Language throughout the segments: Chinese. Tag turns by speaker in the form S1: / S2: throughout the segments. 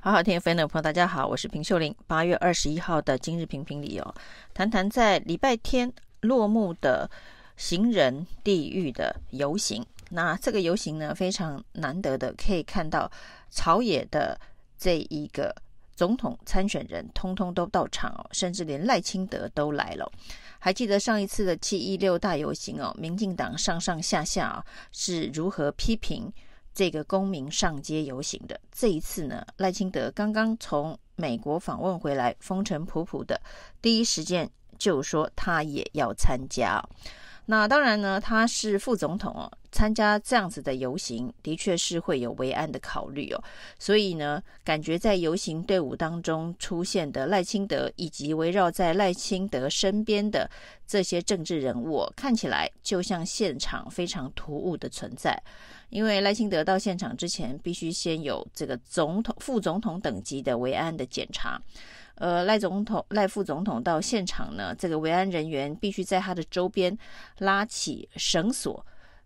S1: 好好听 FM 的朋友，大家好，我是平秀玲。八月二十一号的今日评评理哦，谈谈在礼拜天落幕的行人地狱的游行。那这个游行呢，非常难得的可以看到朝野的这一个总统参选人通通都到场哦，甚至连赖清德都来了。还记得上一次的七一六大游行哦，民进党上上下下啊是如何批评？这个公民上街游行的这一次呢，赖清德刚刚从美国访问回来，风尘仆仆的，第一时间就说他也要参加。那当然呢，他是副总统哦，参加这样子的游行，的确是会有维安的考虑哦。所以呢，感觉在游行队伍当中出现的赖清德，以及围绕在赖清德身边的这些政治人物，看起来就像现场非常突兀的存在。因为赖清德到现场之前，必须先有这个总统、副总统等级的维安的检查。呃，赖总统、赖副总统到现场呢，这个维安人员必须在他的周边拉起绳索，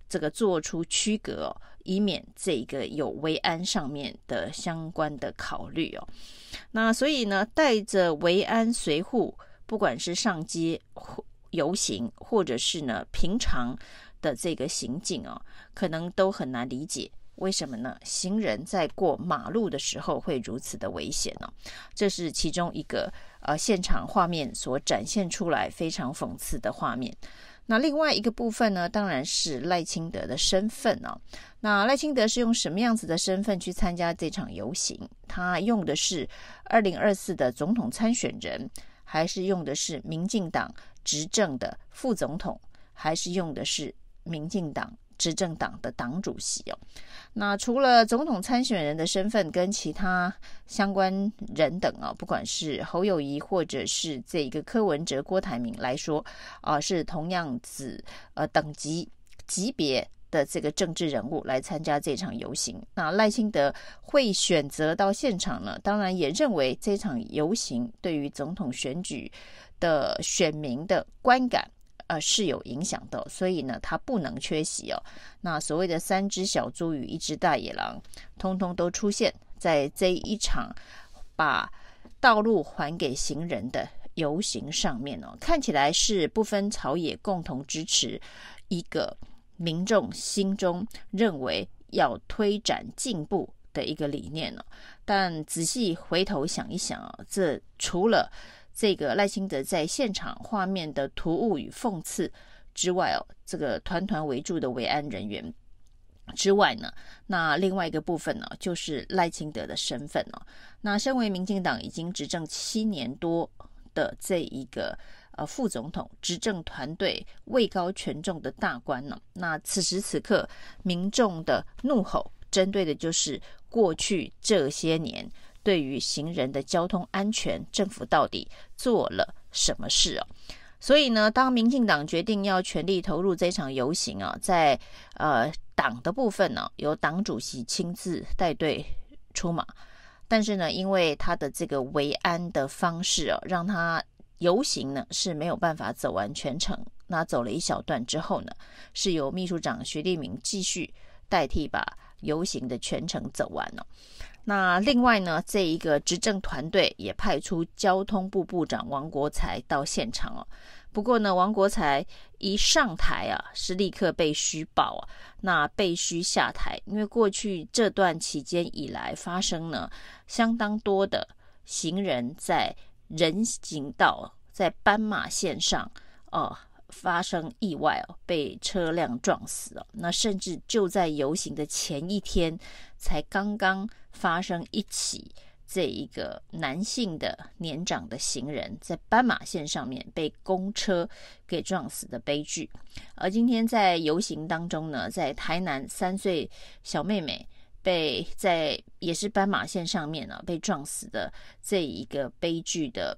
S1: 这个做出区隔哦，以免这个有维安上面的相关的考虑哦。那所以呢，带着维安随护，不管是上街游行，或者是呢平常的这个行径哦，可能都很难理解。为什么呢？行人在过马路的时候会如此的危险呢？这是其中一个呃现场画面所展现出来非常讽刺的画面。那另外一个部分呢，当然是赖清德的身份哦。那赖清德是用什么样子的身份去参加这场游行？他用的是二零二四的总统参选人，还是用的是民进党执政的副总统，还是用的是民进党执政党的党主席哦？那除了总统参选人的身份跟其他相关人等啊，不管是侯友谊或者是这个柯文哲、郭台铭来说啊，是同样子呃等级级别的这个政治人物来参加这场游行。那赖清德会选择到现场呢？当然也认为这场游行对于总统选举的选民的观感。呃，是有影响的，所以呢，他不能缺席哦。那所谓的三只小猪与一只大野狼，通通都出现在这一场把道路还给行人的游行上面哦。看起来是不分朝野共同支持一个民众心中认为要推展进步的一个理念哦。但仔细回头想一想啊，这除了这个赖清德在现场画面的突兀与讽刺之外哦，这个团团围住的维安人员之外呢，那另外一个部分呢，就是赖清德的身份哦。那身为民进党已经执政七年多的这一个呃副总统，执政团队位高权重的大官呢，那此时此刻民众的怒吼，针对的就是过去这些年。对于行人的交通安全，政府到底做了什么事哦？所以呢，当民进党决定要全力投入这场游行啊，在呃党的部分呢，由党主席亲自带队出马，但是呢，因为他的这个维安的方式啊，让他游行呢是没有办法走完全程。那走了一小段之后呢，是由秘书长徐立明继续代替把游行的全程走完了。那另外呢，这一个执政团队也派出交通部部长王国材到现场哦。不过呢，王国材一上台啊，是立刻被虚报啊，那被虚下台，因为过去这段期间以来发生了相当多的行人在人行道、在斑马线上哦发生意外哦，被车辆撞死哦。那甚至就在游行的前一天，才刚刚。发生一起这一个男性的年长的行人在斑马线上面被公车给撞死的悲剧，而今天在游行当中呢，在台南三岁小妹妹被在也是斑马线上面呢被撞死的这一个悲剧的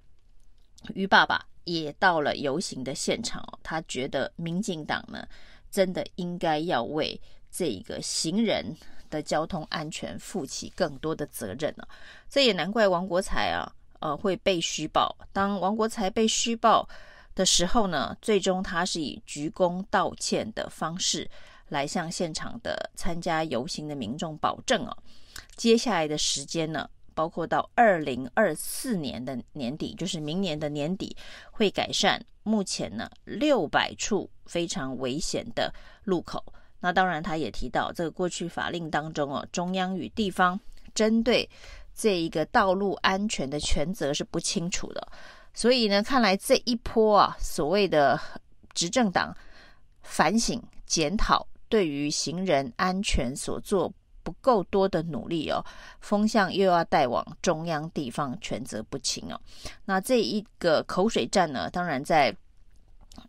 S1: 于爸爸也到了游行的现场哦，他觉得民进党呢真的应该要为这一个行人。的交通安全负起更多的责任了，这也难怪王国材啊，呃，会被虚报。当王国材被虚报的时候呢，最终他是以鞠躬道歉的方式来向现场的参加游行的民众保证哦，接下来的时间呢，包括到二零二四年的年底，就是明年的年底会改善目前呢六百处非常危险的路口。那当然，他也提到这个过去法令当中哦，中央与地方针对这一个道路安全的权责是不清楚的。所以呢，看来这一波啊，所谓的执政党反省检讨，对于行人安全所做不够多的努力哦，风向又要带往中央地方权责不清哦。那这一个口水战呢，当然在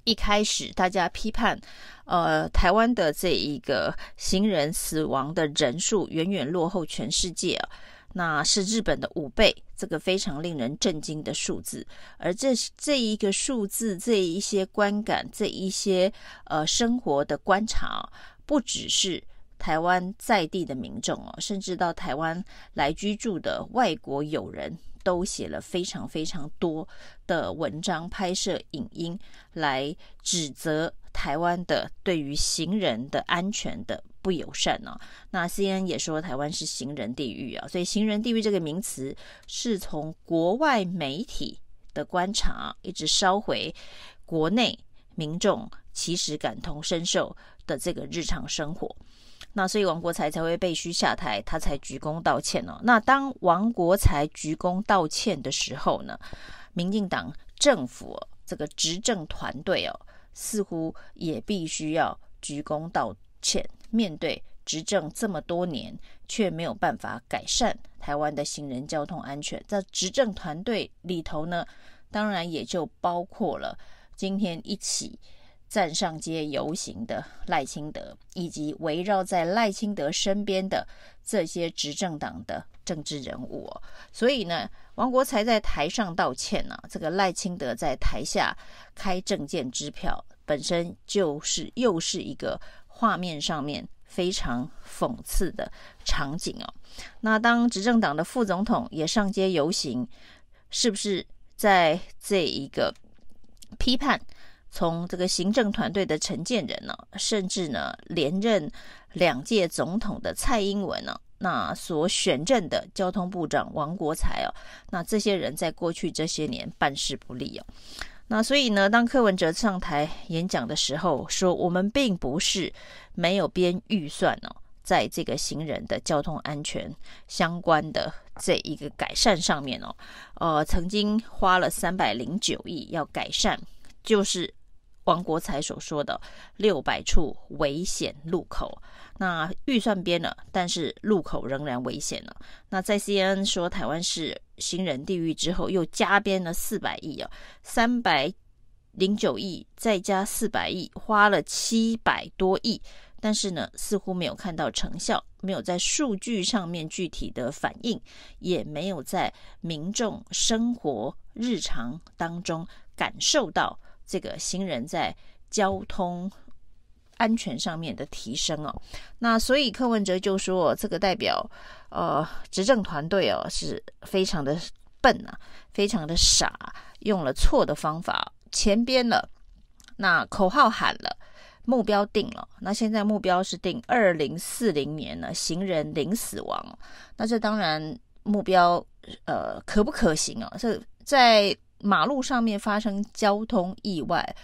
S1: 一开始大家批判，呃，台湾的这一个行人死亡的人数远远落后全世界啊。那是日本的五倍，这个非常令人震惊的数字。而这这一个数字，这一些观感，这一些呃生活的观察，不只是台湾在地的民众哦，甚至到台湾来居住的外国友人都写了非常非常多的文章、拍摄影音来指责台湾的对于行人的安全的。不友善呢、那 CNN 也说台湾是行人地狱啊，所以行人地狱这个名词是从国外媒体的观察一直烧回国内民众其实感同身受的这个日常生活。那所以王国材才会被需下台，他才鞠躬道歉哦。那当王国材鞠躬道歉的时候呢，民进党政府这个执政团队哦，似乎也必须要鞠躬道歉。面对执政这么多年，却没有办法改善台湾的行人交通安全，在执政团队里头呢，当然也就包括了今天一起站上街游行的赖清德，以及围绕在赖清德身边的这些执政党的政治人物哦。所以呢，王国材在台上道歉呢，这个赖清德在台下开证件支票，本身就是又是一个。画面上面非常讽刺的场景哦。那当执政党的副总统也上街游行，是不是在这一个批判从这个行政团队的承建人呢，甚至呢连任两届总统的蔡英文呢，那所选任的交通部长王国材哦，那这些人在过去这些年办事不力哦。那所以呢，当柯文哲上台演讲的时候说，我们并不是没有编预算哦，在这个行人的交通安全相关的这一个改善上面哦，呃，曾经花了三百零九亿要改善，就是。王国材所说的六百处危险路口，那预算编了，但是路口仍然危险了。那在 CNN 说台湾是行人地狱之后，又加编了四百亿啊，三百零九亿再加四百亿，花了七百多亿，但是呢，似乎没有看到成效，没有在数据上面具体的反应，也没有在民众生活日常当中感受到。这个行人在交通安全上面的提升哦，那所以柯文哲就说，这个代表呃执政团队哦是非常的笨啊，非常的傻，用了错的方法，前边了，那口号喊了，目标定了，那现在目标是定二零四零年呢，行人零死亡，那这当然目标呃可不可行啊？这在。马路上面发生交通意外，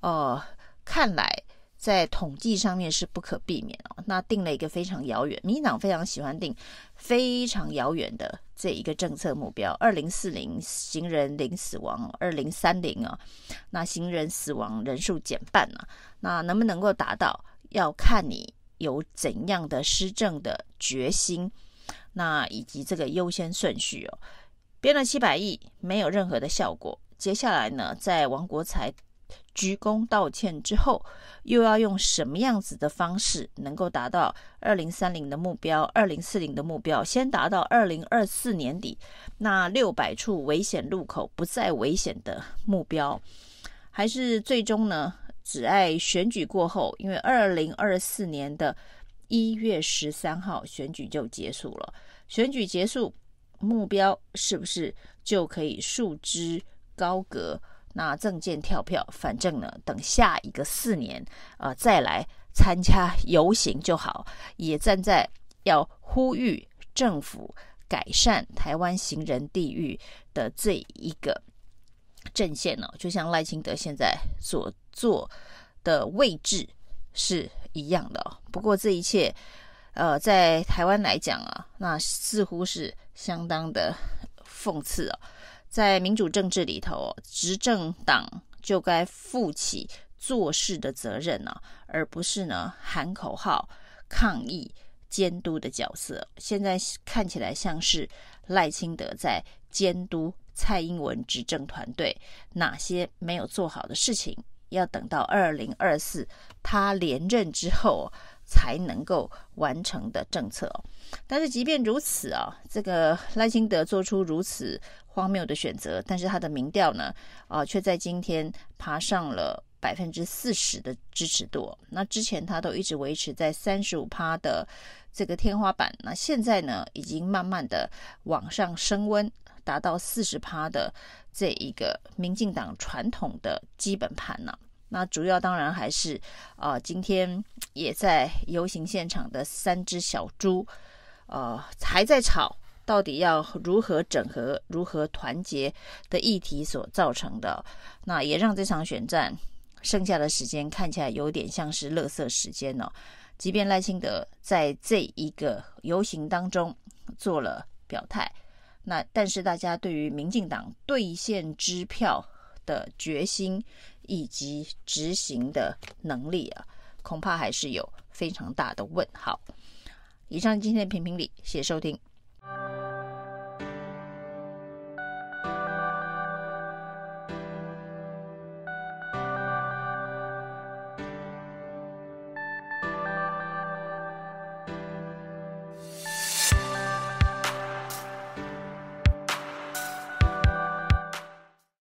S1: 呃，看来在统计上面是不可避免哦。那定了一个非常遥远，民进党非常喜欢定非常遥远的这一个政策目标：二零四零行人零死亡，二零三零啊，那行人死亡人数减半啊。那能不能够达到，要看你有怎样的施政的决心，那以及这个优先顺序哦。编了七百亿，没有任何的效果。接下来呢，在王国材鞠躬道歉之后，又要用什么样子的方式能够达到二零三零的目标、二零四零的目标？先达到二零二四年底那六百处危险路口不再危险的目标，还是最终呢，只爱选举过后？因为二零二四年的一月十三号选举就结束了，选举结束。目标是不是就可以束之高阁？那政见跳票，反正呢，等下一个四年，呃，再来参加游行就好。也站在要呼吁政府改善台湾行人地域的这一个阵线呢，就像赖清德现在所做的位置是一样的。不过这一切，呃，在台湾来讲啊，那似乎是相当的讽刺哦。在民主政治里头，执政党就该负起做事的责任呢，而不是呢喊口号、抗议、监督的角色。现在看起来像是赖清德在监督蔡英文执政团队，哪些没有做好的事情，要等到二零二四他连任之后才能够完成的政策哦。但是即便如此啊，这个赖清德做出如此荒谬的选择，但是他的民调呢，啊，却在今天爬上了百分之四十的支持度。那之前他都一直维持在三十五趴的这个天花板，那现在呢，已经慢慢的往上升温，达到四十趴的这一个民进党传统的基本盘了。那主要当然还是啊，今天也在游行现场的三只小猪。呃，还在吵到底要如何整合、如何团结的议题所造成的，那也让这场选战剩下的时间看起来有点像是垃圾时间哦。即便赖清德在这一个游行当中做了表态，那但是大家对于民进党兑现支票的决心以及执行的能力啊，恐怕还是有非常大的问号。以上今天的评评理，谢谢收听。